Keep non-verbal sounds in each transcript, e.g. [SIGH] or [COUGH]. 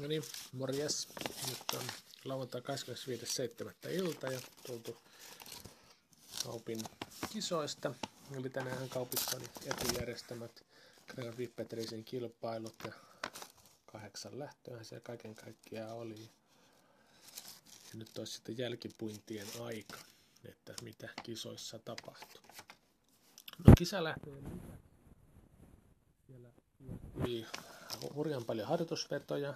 No niin, morjes. Nyt on lauantai 25.7. ilta ja tultu kaupin kisoista. Eli tänään kaupissa oli etujärjestämät Greg Vippetrisen kilpailut ja kahdeksan lähtöä se kaiken kaikkiaan oli. Ja nyt olisi sitten jälkipuintien aika, että mitä kisoissa tapahtuu. No kisalähtöjen siellä oli hurjan paljon harjoitusvetoja.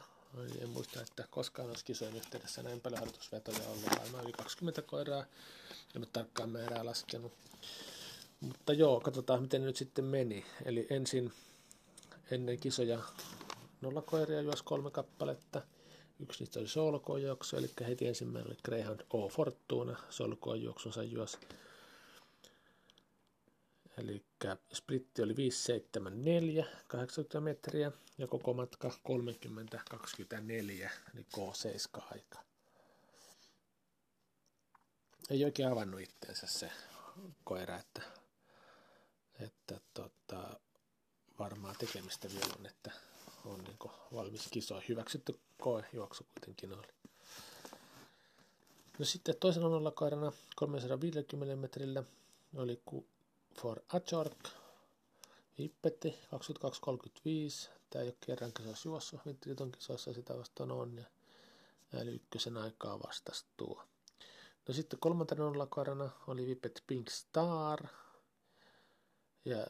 En muista, että koskaan olisi kisojen yhteydessä näin paljon harjoitusvetoja ollut. Varmaan yli 20 koiraa. En ole tarkkaan määrää laskenut. Mutta joo, katsotaan miten nyt sitten meni. Eli ensin ennen kisoja nollakoiria juosi kolme kappaletta. Yksi niistä oli solkoon juoksu, eli heti ensimmäinen oli Greyhound O Fortuna. Solkoon juoksunsa juosi Eli splitti oli 574, 80 metriä ja koko matka 30-24, eli K7 aika. Ei oikein avannut itteensä se koira, että, että tota, varmaa tekemistä vielä on, että on niin valmis kisoa. Hyväksytty koe juoksu kuitenkin oli. No sitten toisen koirana 350 metrillä oli for Ajork, Ippetti 22.35. Tämä ei ole kerran kisossa juossut, Vintriton kisossa sitä vastaan on ja eli ykkösen aikaa vastas tuo. No sitten kolmantena nollakoirana oli Vipet Pink Star ja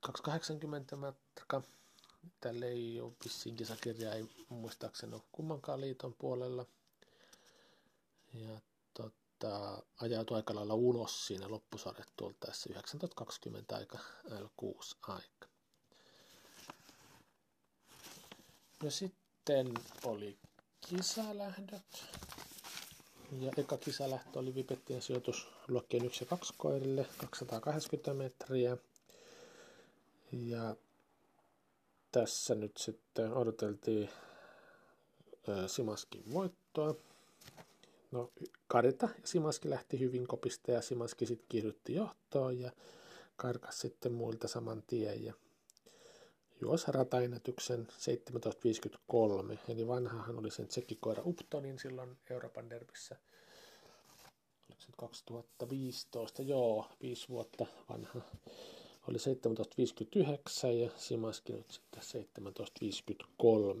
280 metriä. Tälle ei ole vissiin kisakirjaa, ei muistaakseni ole kummankaan liiton puolella. Ja tota, ajautui aika lailla ulos siinä loppusarjat tultaessa 1920 aika L6 aika. Ja sitten oli kisalähdöt. Ja eka kisalähtö oli Vipettien sijoitus luokkien 1 ja 2 koirille 280 metriä. Ja tässä nyt sitten odoteltiin Simaskin voittoa. No, Karita ja Simaski lähti hyvin kopista ja Simaski sitten kiihdytti johtoon ja karkas sitten muilta saman tien ja juosi rataennätyksen 17.53, eli vanhahan oli sen tsekkikoira Uptonin silloin Euroopan derbissä. Oliko se 2015? Joo, viisi vuotta vanha. Oli 17.59 ja Simaski nyt sitten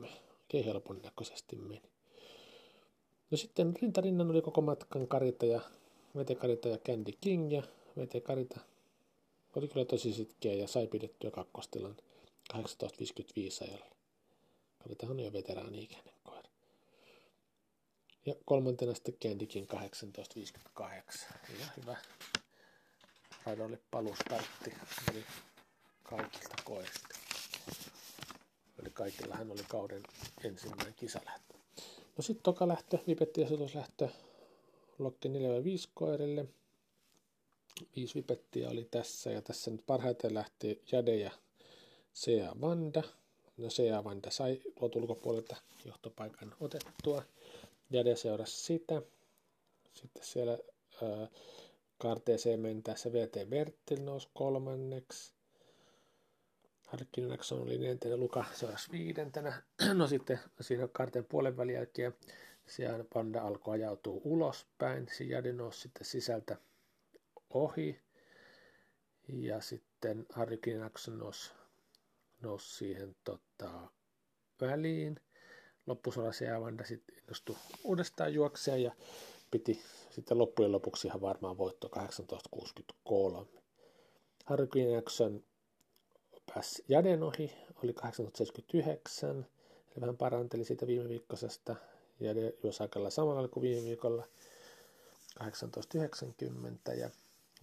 17.53. Oikein helpon näköisesti meni. No sitten rintarinnan oli koko matkan Karita ja Vete Karita ja Candy King ja Vete Karita oli kyllä tosi sitkeä ja sai pidettyä kakkostilan 1855 ajalla. Karitahan on jo veteraani-ikäinen koira. Ja kolmantena sitten Candy King 1858. Ja hyvä raidolle palustartti oli kaikilta koirista. Eli kaikilla hän oli kauden ensimmäinen kisalähtö. No sitten toka lähtö, vipetti ja lähtö Lokki 4-5 koirille. Viisi vipettiä oli tässä ja tässä nyt parhaiten lähti Jade ja Sea Vanda. No Sea Vanda sai tuolta ulkopuolelta johtopaikan otettua. Jade seurasi sitä. Sitten siellä ää, karteeseen mentäessä VT Bertil nousi kolmanneksi. Harkkinenakson oli neljäntenä, Luka seurasi viidentenä. No sitten siinä karten puolen välin jälkeen siellä panda alkoi ajautua ulospäin. Jade nousi sitten sisältä ohi. Ja sitten Harkkinenakson nousi, nousi siihen tota, väliin. Loppusorassa ja Vanda sitten innostui uudestaan juoksea ja piti sitten loppujen lopuksi ihan varmaan voitto 1863. Harkkinenakson pääsi Jaden ohi, oli 879, eli vähän paranteli siitä viime viikkoisesta. Jade juosi aika samalla kuin viime viikolla. 1890 ja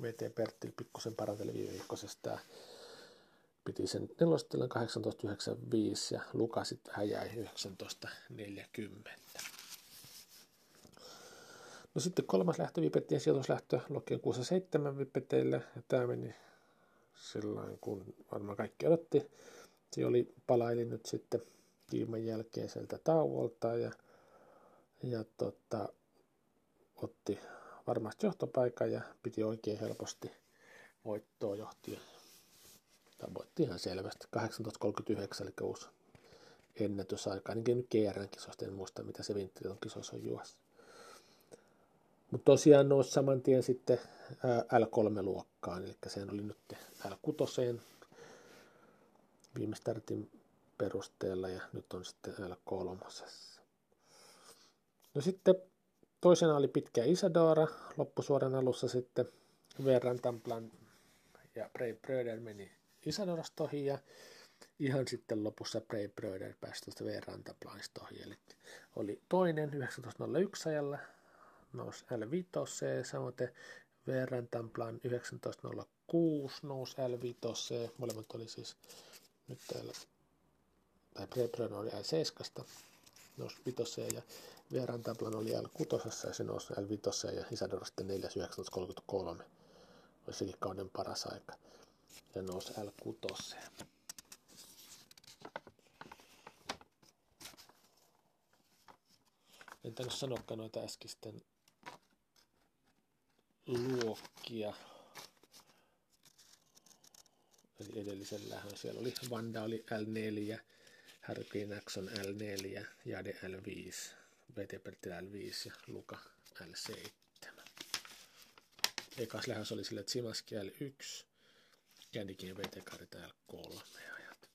VT Perttil pikkusen paranteli viime viikkoisesta. Piti sen nelostilan 1895 ja Luka sitten vähän jäi 1940. No sitten kolmas lähtö Vipettien sijoituslähtö. Lokien 67 Vipeteille. Ja tämä meni silloin, kun varmaan kaikki odotti. Se oli palaili nyt sitten kiiman jälkeiseltä tauolta ja, ja tota, otti varmasti johtopaikan ja piti oikein helposti voittoa johti. Tai voitti ihan selvästi. 1839, eli uusi ennätysaika, ainakin nyt GRN-kisoista, en muista mitä se Vintriton kisoissa on juossa. Mutta tosiaan nousi saman tien sitten L3-luokkaan, eli sehän oli nyt L6 viime startin perusteella ja nyt on sitten L3. No sitten toisena oli pitkä Isadora, loppusuoran alussa sitten Verran Tamplan ja Bray Bröder meni Isadorast ohi ja ihan sitten lopussa Bray Bröder pääsi tuosta Verran Tamplanista ohi. Eli oli toinen 19.01 ajalla, nousi L5, samoin Verran Tamplan 19.06 nousi L5, molemmat oli siis nyt täällä, tai Bröder oli L7, nousi 5 ja Vieran Tablan oli L6 ja se nousi L5 ja Isadora sitten 4.19.33. Oli kauden paras aika. Ja nousi L6. En tänne sanokaan noita äskisten luokkia. Eli edellisellähän siellä oli Vanda oli L4, Harry Naxon L4, Jade L5. VT Perttilä L5 ja Luka L7. Ekas lähes oli sille, että Simaski L1, Candykin VT Karita L3 ajat.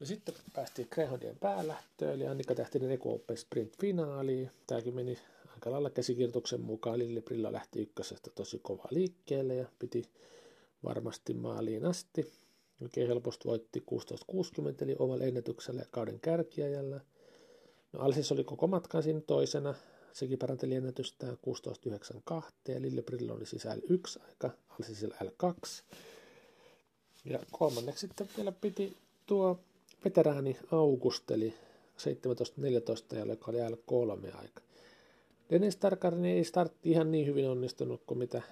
No sitten päästiin Greyhoundien päälähtöön, eli Annika Tähtinen Eco Open Sprint finaaliin. Tämäkin meni aika lailla käsikirjoituksen mukaan. Lilli Brilla lähti ykkösestä tosi kova liikkeelle ja piti varmasti maaliin asti. Oikein helposti voitti 16.60 eli omalla ennätyksellä kauden kärkiajalla. No Alsis oli koko matkan siinä toisena, sekin paranteli ennätystä 16.92 ja Lillebrillo oli siis L1 aika, Alsisilla L2. Ja kolmanneksi sitten vielä piti tuo veteraani Augusteli 17.14 joka oli L3 aika. Dennis Tarkarin ei startti ihan niin hyvin onnistunut kuin mitä,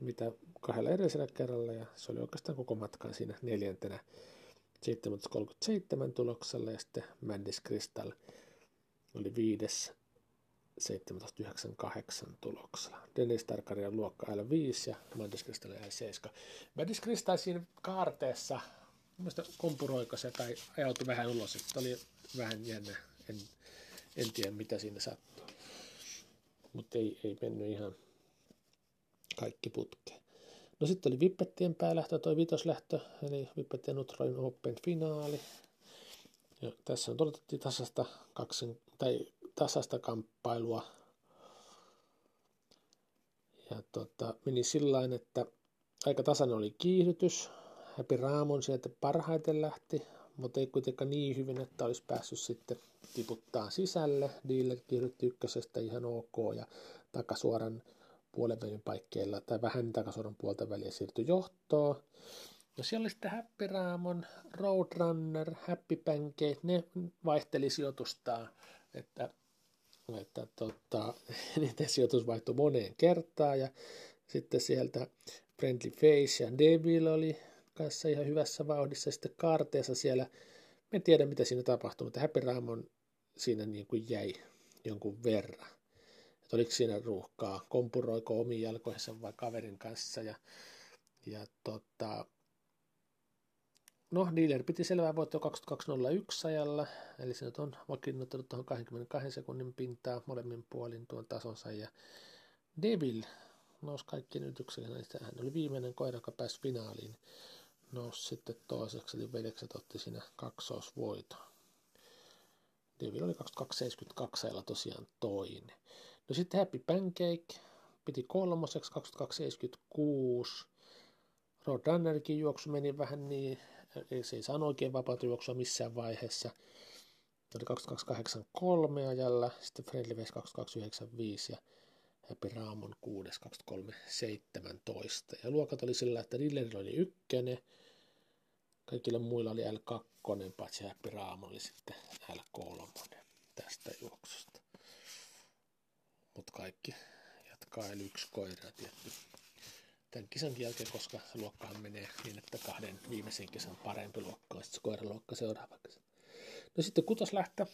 mitä kahdella edellisellä kerralla ja se oli oikeastaan koko matkan siinä neljäntenä 7.37 tuloksella ja sitten Mandis Crystal oli viides 1798 tuloksella. Dennis Tarkarian luokka L5 ja Mandis Kristal L7. Mandis Kristal siinä kaarteessa mielestäni kompuroiko se tai ajautui vähän ulos. Että oli vähän jännä. En, en tiedä mitä siinä sattui. Mutta ei, ei mennyt ihan kaikki putkeen. No sitten oli Vippettien päälähtö, toi vitoslähtö, eli Vippettien Utroin Open finaali. Ja tässä on odotettiin tasasta, kaksin, tai tasasta kamppailua. Ja tota, meni sillä että aika tasainen oli kiihdytys. Happy Raamon sieltä parhaiten lähti, mutta ei kuitenkaan niin hyvin, että olisi päässyt sitten tiputtaa sisälle. Dealer kiihdytti ykkösestä ihan ok ja takasuoran puolen paikkeilla tai vähän takasuoran puolta väliä siirtyi johtoon. No siellä oli sitten Happy Raamon, Roadrunner, Happy Pancake, ne vaihteli sijoitustaan, että, että tota, [LAUGHS] niiden sijoitus vaihtui moneen kertaan ja sitten sieltä Friendly Face ja Devil oli kanssa ihan hyvässä vauhdissa ja sitten kaarteessa siellä, en tiedä mitä siinä tapahtui, mutta Happy Raamon siinä niin kuin jäi jonkun verran. Että oliko siinä ruuhkaa, kompuroiko omiin jalkoihinsa vai kaverin kanssa? Ja, ja tota, No, dealer piti selvää voittoa 22.01 ajalla, eli se nyt on vakiinnuttanut tuohon 22 sekunnin pintaa molemmin puolin tuon tasonsa, ja Devil nousi kaikki yrityksellä, niin hän oli viimeinen koira, joka pääsi finaaliin, nousi sitten toiseksi, eli veljekset otti siinä kaksoisvoiton. Devil oli 22.72 ajalla tosiaan toinen. No sitten Happy Pancake piti kolmoseksi 22.76. Roadrunnerkin juoksu meni vähän niin se ei saanut oikein vapaata juoksua missään vaiheessa. Se oli 2283 ajalla, sitten Friendly Face 2295 ja Happy Raamon 6 2317. Ja luokat oli sillä, että Dillerillä oli ykkönen, kaikilla muilla oli L2, paitsi Happy Raamon oli sitten L3 tästä juoksusta. Mutta kaikki jatkaa L1 koiraa tietty tämän kisan jälkeen, koska se luokkahan menee niin, että kahden viimeisen kisan parempi luokka on sitten koiraluokka seuraavaksi. No sitten kutoslähtö,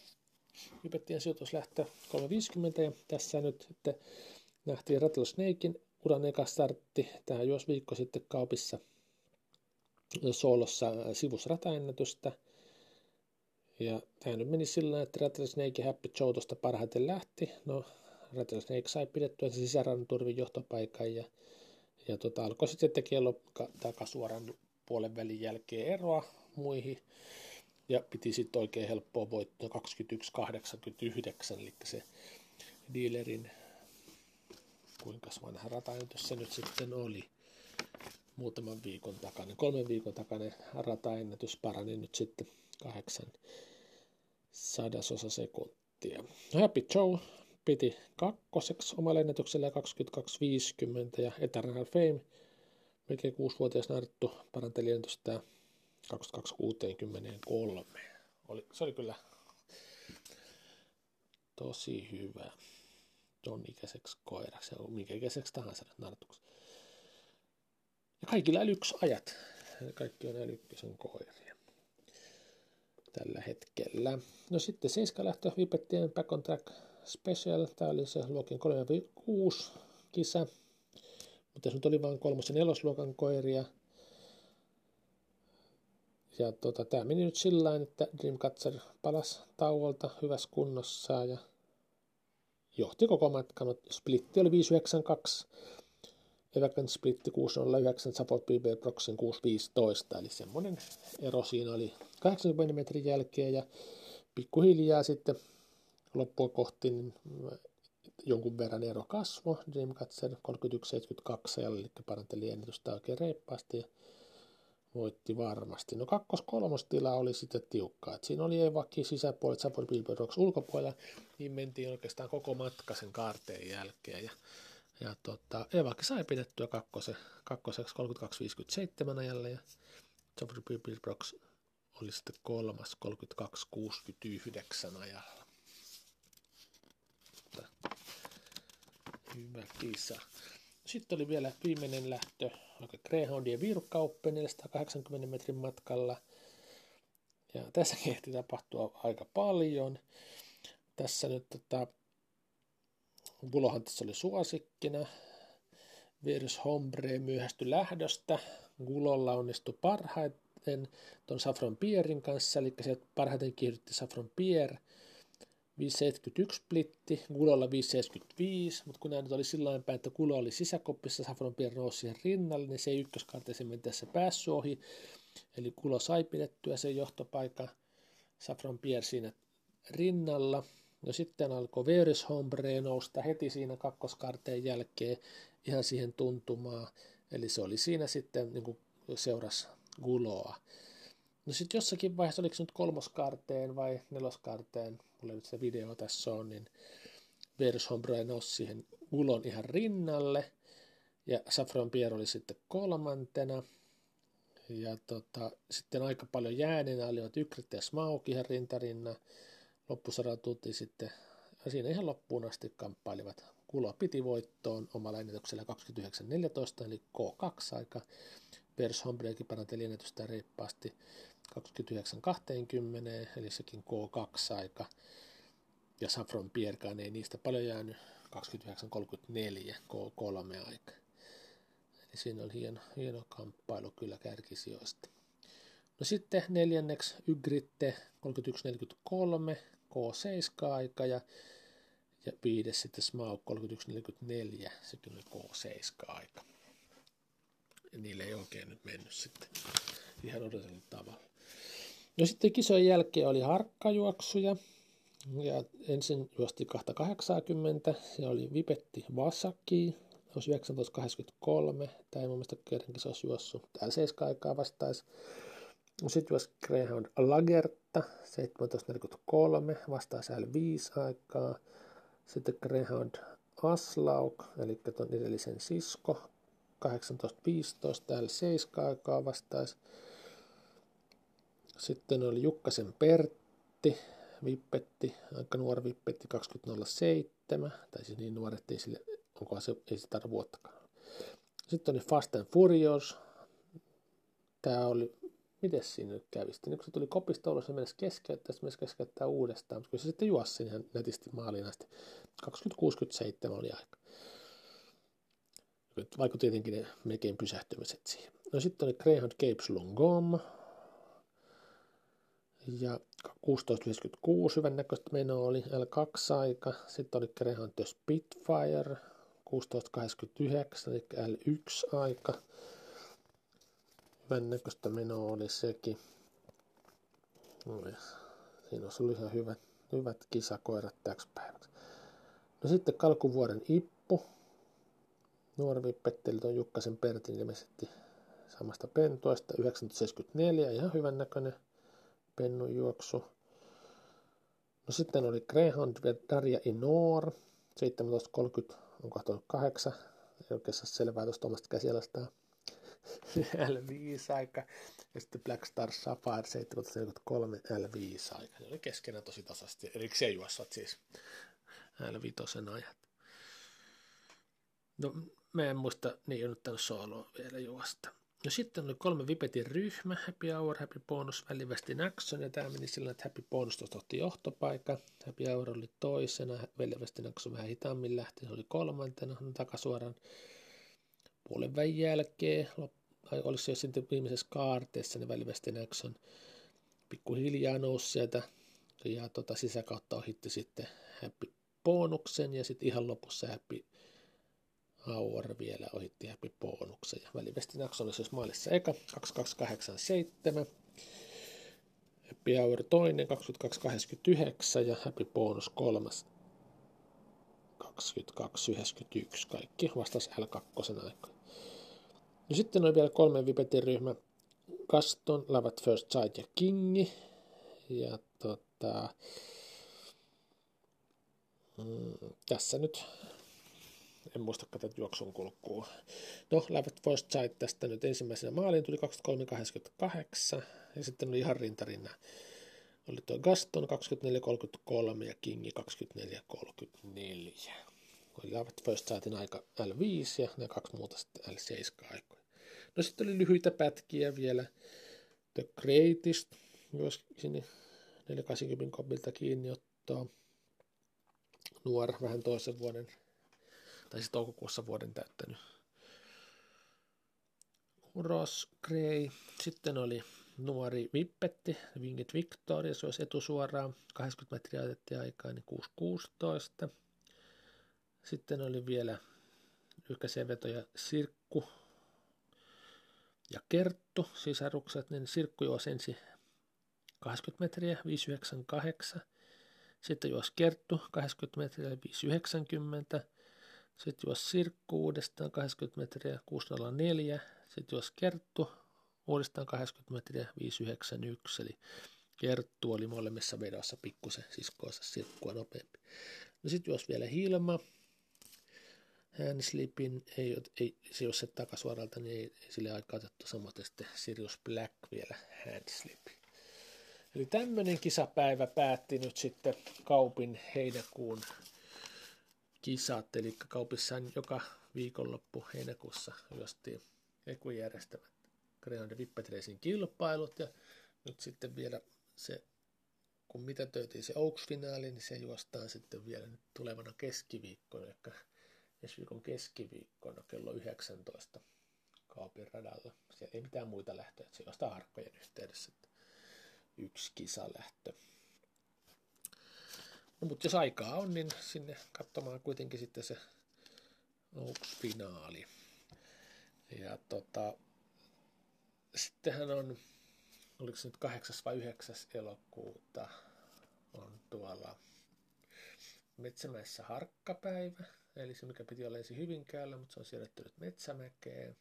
Hypettien sijoituslähtö 350 ja tässä nyt sitten nähtiin Rattlesnakein uran eka startti. Tähän juosi viikko sitten kaupissa soolossa sivusrataennätystä. Ja tämä nyt meni sillä että Rattlesnake Happy Joe tuosta parhaiten lähti. No, Rattlesnake sai pidettyä sisäranturvin johtopaikan ja, ja tota, alkoi sitten tekemään takasuoran puolen välin jälkeen eroa muihin. Ja piti sitten oikein helppoa voittoa 21.89, eli se dealerin, kuinka vanha rataennätys se nyt sitten oli, muutaman viikon takana, kolmen viikon takana rataennätys parani nyt sitten kahdeksan sadasosa sekuntia. Happy Joe piti kakkoseksi omalla ennätyksellä 22.50 ja Eternal Fame, melkein kuusivuotias Narttu, paranteli ennätystä 22.63. Oli, se oli kyllä tosi hyvä ton ikäiseksi koiraksi, minkä ikäiseksi tahansa nartuksi. Ja kaikilla yksi ajat. Kaikki on älykkösen koiria tällä hetkellä. No sitten seiska lähtö Vipettien Back on Track Special. Tämä oli se luokin 3-6 kisa. Mutta nyt oli vain kolmos- ja nelosluokan koiria. Ja tota, tämä meni nyt sillä että Dreamcatcher palasi tauolta hyvässä kunnossa ja johti koko matkan. Splitti oli 592, Evacan splitti 609, Support BB Proxin 615, eli semmoinen ero siinä oli 80 metrin jälkeen ja pikkuhiljaa sitten loppua kohti niin jonkun verran ero kasvoi. Dreamcatcher 3172 eli paranteli ennätystä oikein reippaasti ja voitti varmasti. No kakkos-kolmostila oli sitten tiukkaa. Et siinä oli Evaki sisäpuolet, Sapori Bilberoks ulkopuolella, niin mentiin oikeastaan koko matka sen kaarteen jälkeen. Ja, ja tota, Evaki sai pidettyä kakkose, kakkoseksi 32.57 ajalle ja Sapori Bilberoks oli sitten kolmas 32.69 ajalla. Hyvä kisa. Sitten oli vielä viimeinen lähtö, okay, Greyhoundien Virukkauppe 480 metrin matkalla. Ja tässä [LAUGHS] ehti tapahtua aika paljon. Tässä nyt tota, Bulohantissa oli suosikkina. Virus Hombre myöhästy lähdöstä. Gulolla onnistui parhaiten tuon Safron Pierin kanssa, eli se parhaiten kiihdytti Safron Pier – 571 splitti, Gulolla 575, mutta kun nämä nyt oli sillä päin, että Gulo oli sisäkoppissa, Safron Pierre nousi siihen rinnalle, niin se ei ykköskarteeseen tässä päässyt ohi, eli Gulo sai pidettyä sen johtopaikka, Safron Pierre siinä rinnalla. No sitten alkoi Veris Hombre nousta heti siinä kakkoskarteen jälkeen ihan siihen tuntumaan, eli se oli siinä sitten niin kuin seurasi Guloa. No sitten jossakin vaiheessa, oliko se nyt kolmoskarteen vai neloskarteen, mulla nyt se video tässä on, niin Vershombre nousi siihen Gulon ihan rinnalle, ja Safron Pierre oli sitten kolmantena, ja tota, sitten aika paljon jäänenä olivat Ykrit ja Smauk ihan rintarinna, loppusaralla tultiin sitten, ja siinä ihan loppuun asti kamppailivat. Kulo piti voittoon omalla ennätyksellä 29.14, eli K2-aika. Vers Hombrekin paranteli ennätystä reippaasti 29.20, eli sekin K2-aika. Ja Safron Pierkaan ei niistä paljon jäänyt 29.34 K3-aika. Eli siinä oli hieno, hieno kamppailu kyllä kärkisijoista. No sitten neljänneksi Ygritte 31.43 K7-aika ja, ja viides sitten Smaug 31.44, sekin oli K7-aika. Ja niille ei oikein nyt mennyt sitten ihan odotetulla tavalla. No sitten kisojen jälkeen oli harkkajuoksuja. Ja ensin juosti 280, se oli Vipetti Vasaki, olisi 1983, tämä ei mun mielestä kerrankin se olisi juossut, täällä 7 aikaa vastaisi. Sitten juosi Greyhound Lagerta, 1743, vastaisi l 5 aikaa. Sitten Greyhound Aslauk, eli tuon edellisen sisko, 1815, täällä 7 aikaa vastaisi. Sitten oli Jukkasen Pertti, Vippetti, aika nuori Vippetti 2007, tai siis niin nuori, ei sille, onkohan se, ei se tarvitse vuottakaan. Sitten oli Fast and Furious, tämä oli, miten siinä nyt kävi? Sitten kun se tuli kopista se mennessä keskeyttää, sitten mennessä keskeyttää uudestaan, mutta kyllä se sitten juossi ihan netisti maaliin asti. 2067 oli aika. Vaikka tietenkin melkein pysähtymiset siihen. No sitten oli Greyhound Capes Lungom, ja 16.56 hyvännäköistä menoa oli L2-aika. Sitten oli Greyhound Spitfire 16.89 eli L1-aika. Hyvännäköistä menoa oli sekin. Siinä olisi ollut ihan hyvät, hyvät kisakoirat täksi päiväksi. No sitten kalkuvuoden Ippu. Nuori vippetteli tuon Jukkasen Pertin ilmeisesti samasta pentoista. 1974, ihan hyvän näköinen pennun juoksu. No sitten oli Greyhound Darja Inor, 17.30, on kohtanut kahdeksan. Ei oikein saa selvää tuosta omasta käsialastaan. L5 [LAUGHS] aika. Ja sitten Black Star Sapphire 743 L5 aika. Ne oli keskenään tosi tasaisesti. Erikseen juossat siis L5 ajat. No, mä en muista, niin on nyt tänne sooloa vielä juosta. No sitten oli kolme Vipetin ryhmä, Happy Hour, Happy Bonus, Välivestin Action, ja tämä meni sillä että Happy Bonus otti johtopaikan, Happy Hour oli toisena, Välivestin Action vähän hitaammin lähti, se oli kolmantena, no, takasuoran puolen väin jälkeen, tai olisi se jo sitten viimeisessä kaarteessa, niin Välivestin Action pikkuhiljaa nousi sieltä, ja tota, sisäkautta ohitti sitten Happy Bonuksen, ja sitten ihan lopussa Happy Auer vielä ohitti Happy bonuksen. Välivesti Nax oli siis maalissa eka 2287. Happy Hour toinen 2289 ja Happy Bonus kolmas 2291. Kaikki vastas L2 aikoina. No sitten on vielä kolme Vipetin ryhmä. Gaston, Lavat First Sight ja Kingi. Ja tota, mm, tässä nyt en muista tätä juoksun kulkua. No, Left First Sight tästä nyt ensimmäisenä maaliin tuli 23.88 ja sitten oli ihan rintarinna. Oli tuo Gaston 24.33 ja Kingi 24.34. Oli Left First Sightin aika L5 ja ne kaksi muuta sitten L7 aikoja. No sitten oli lyhyitä pätkiä vielä. The Greatest, myös sinne 480 kopilta kiinni ottaa. Nuor, vähän toisen vuoden tai siis toukokuussa vuoden täyttänyt. Ross Gray. Sitten oli nuori Vippetti, Winged Victoria, se olisi etusuoraan, 80 metriä otettiin aikaa, niin 6.16. Sitten oli vielä yhkäisiä vetoja Sirkku ja Kerttu, sisarukset, niin Sirkku juosi ensin 80 metriä, 5,98. Sitten juosi Kerttu 80 metriä, 5,90. Sitten juos Sirkku uudestaan 80 metriä 604. Sitten juos Kerttu uudestaan 80 metriä 591. Eli Kerttu oli molemmissa vedossa pikkusen siskoonsa Sirkkua nopeampi. No sitten juos vielä Hilma. Handslipin, ei, ei, se jos se takasuoralta, niin ei, ei sille aikaa otettu samoin sitten Sirius Black vielä handslipin. Eli tämmöinen kisapäivä päätti nyt sitten Kaupin heinäkuun kisat, eli kaupissain joka viikonloppu heinäkuussa juostiin Ekun järjestämät Greyhound Vippetreisin kilpailut ja nyt sitten vielä se, kun mitä töitiin se Oaks-finaali, niin se juostaan sitten vielä nyt tulevana keskiviikkona, eli ensi viikon keskiviikkona kello 19 Kaupin radalla. Siellä ei mitään muita lähtöjä, se juostaan harkkojen yhteydessä. Yksi kisalähtö. No, mutta jos aikaa on, niin sinne katsomaan kuitenkin sitten se finaali. Ja tota, sittenhän on, oliko se nyt 8. vai 9. elokuuta, on tuolla Metsämäessä harkkapäivä, eli se mikä piti olla ensin Hyvinkäällä, mutta se on siirretty nyt Metsämäkeen.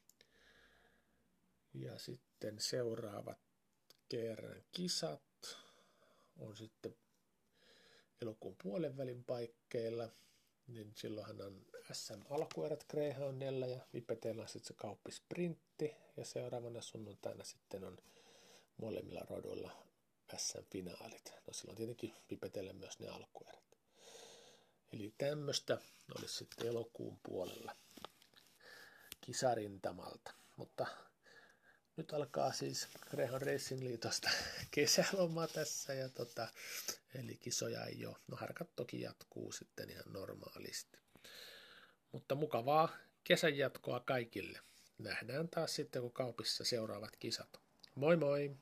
Ja sitten seuraavat kerran kisat on sitten elokuun puolen välin paikkeilla, niin silloinhan on SM alkuerät Greyhoundilla ja Vipetellä on sitten se kauppisprintti ja seuraavana sunnuntaina sitten on molemmilla roduilla SM-finaalit. No silloin tietenkin Vipetellä myös ne alkuerät. Eli tämmöistä olisi sitten elokuun puolella kisarintamalta. Mutta nyt alkaa siis Greyhound Racing Liitosta [LAUGHS] kesäloma tässä, ja tota, eli kisoja ei ole. No harkat toki jatkuu sitten ihan normaalisti. Mutta mukavaa kesän jatkoa kaikille. Nähdään taas sitten, kun kaupissa seuraavat kisat. Moi moi!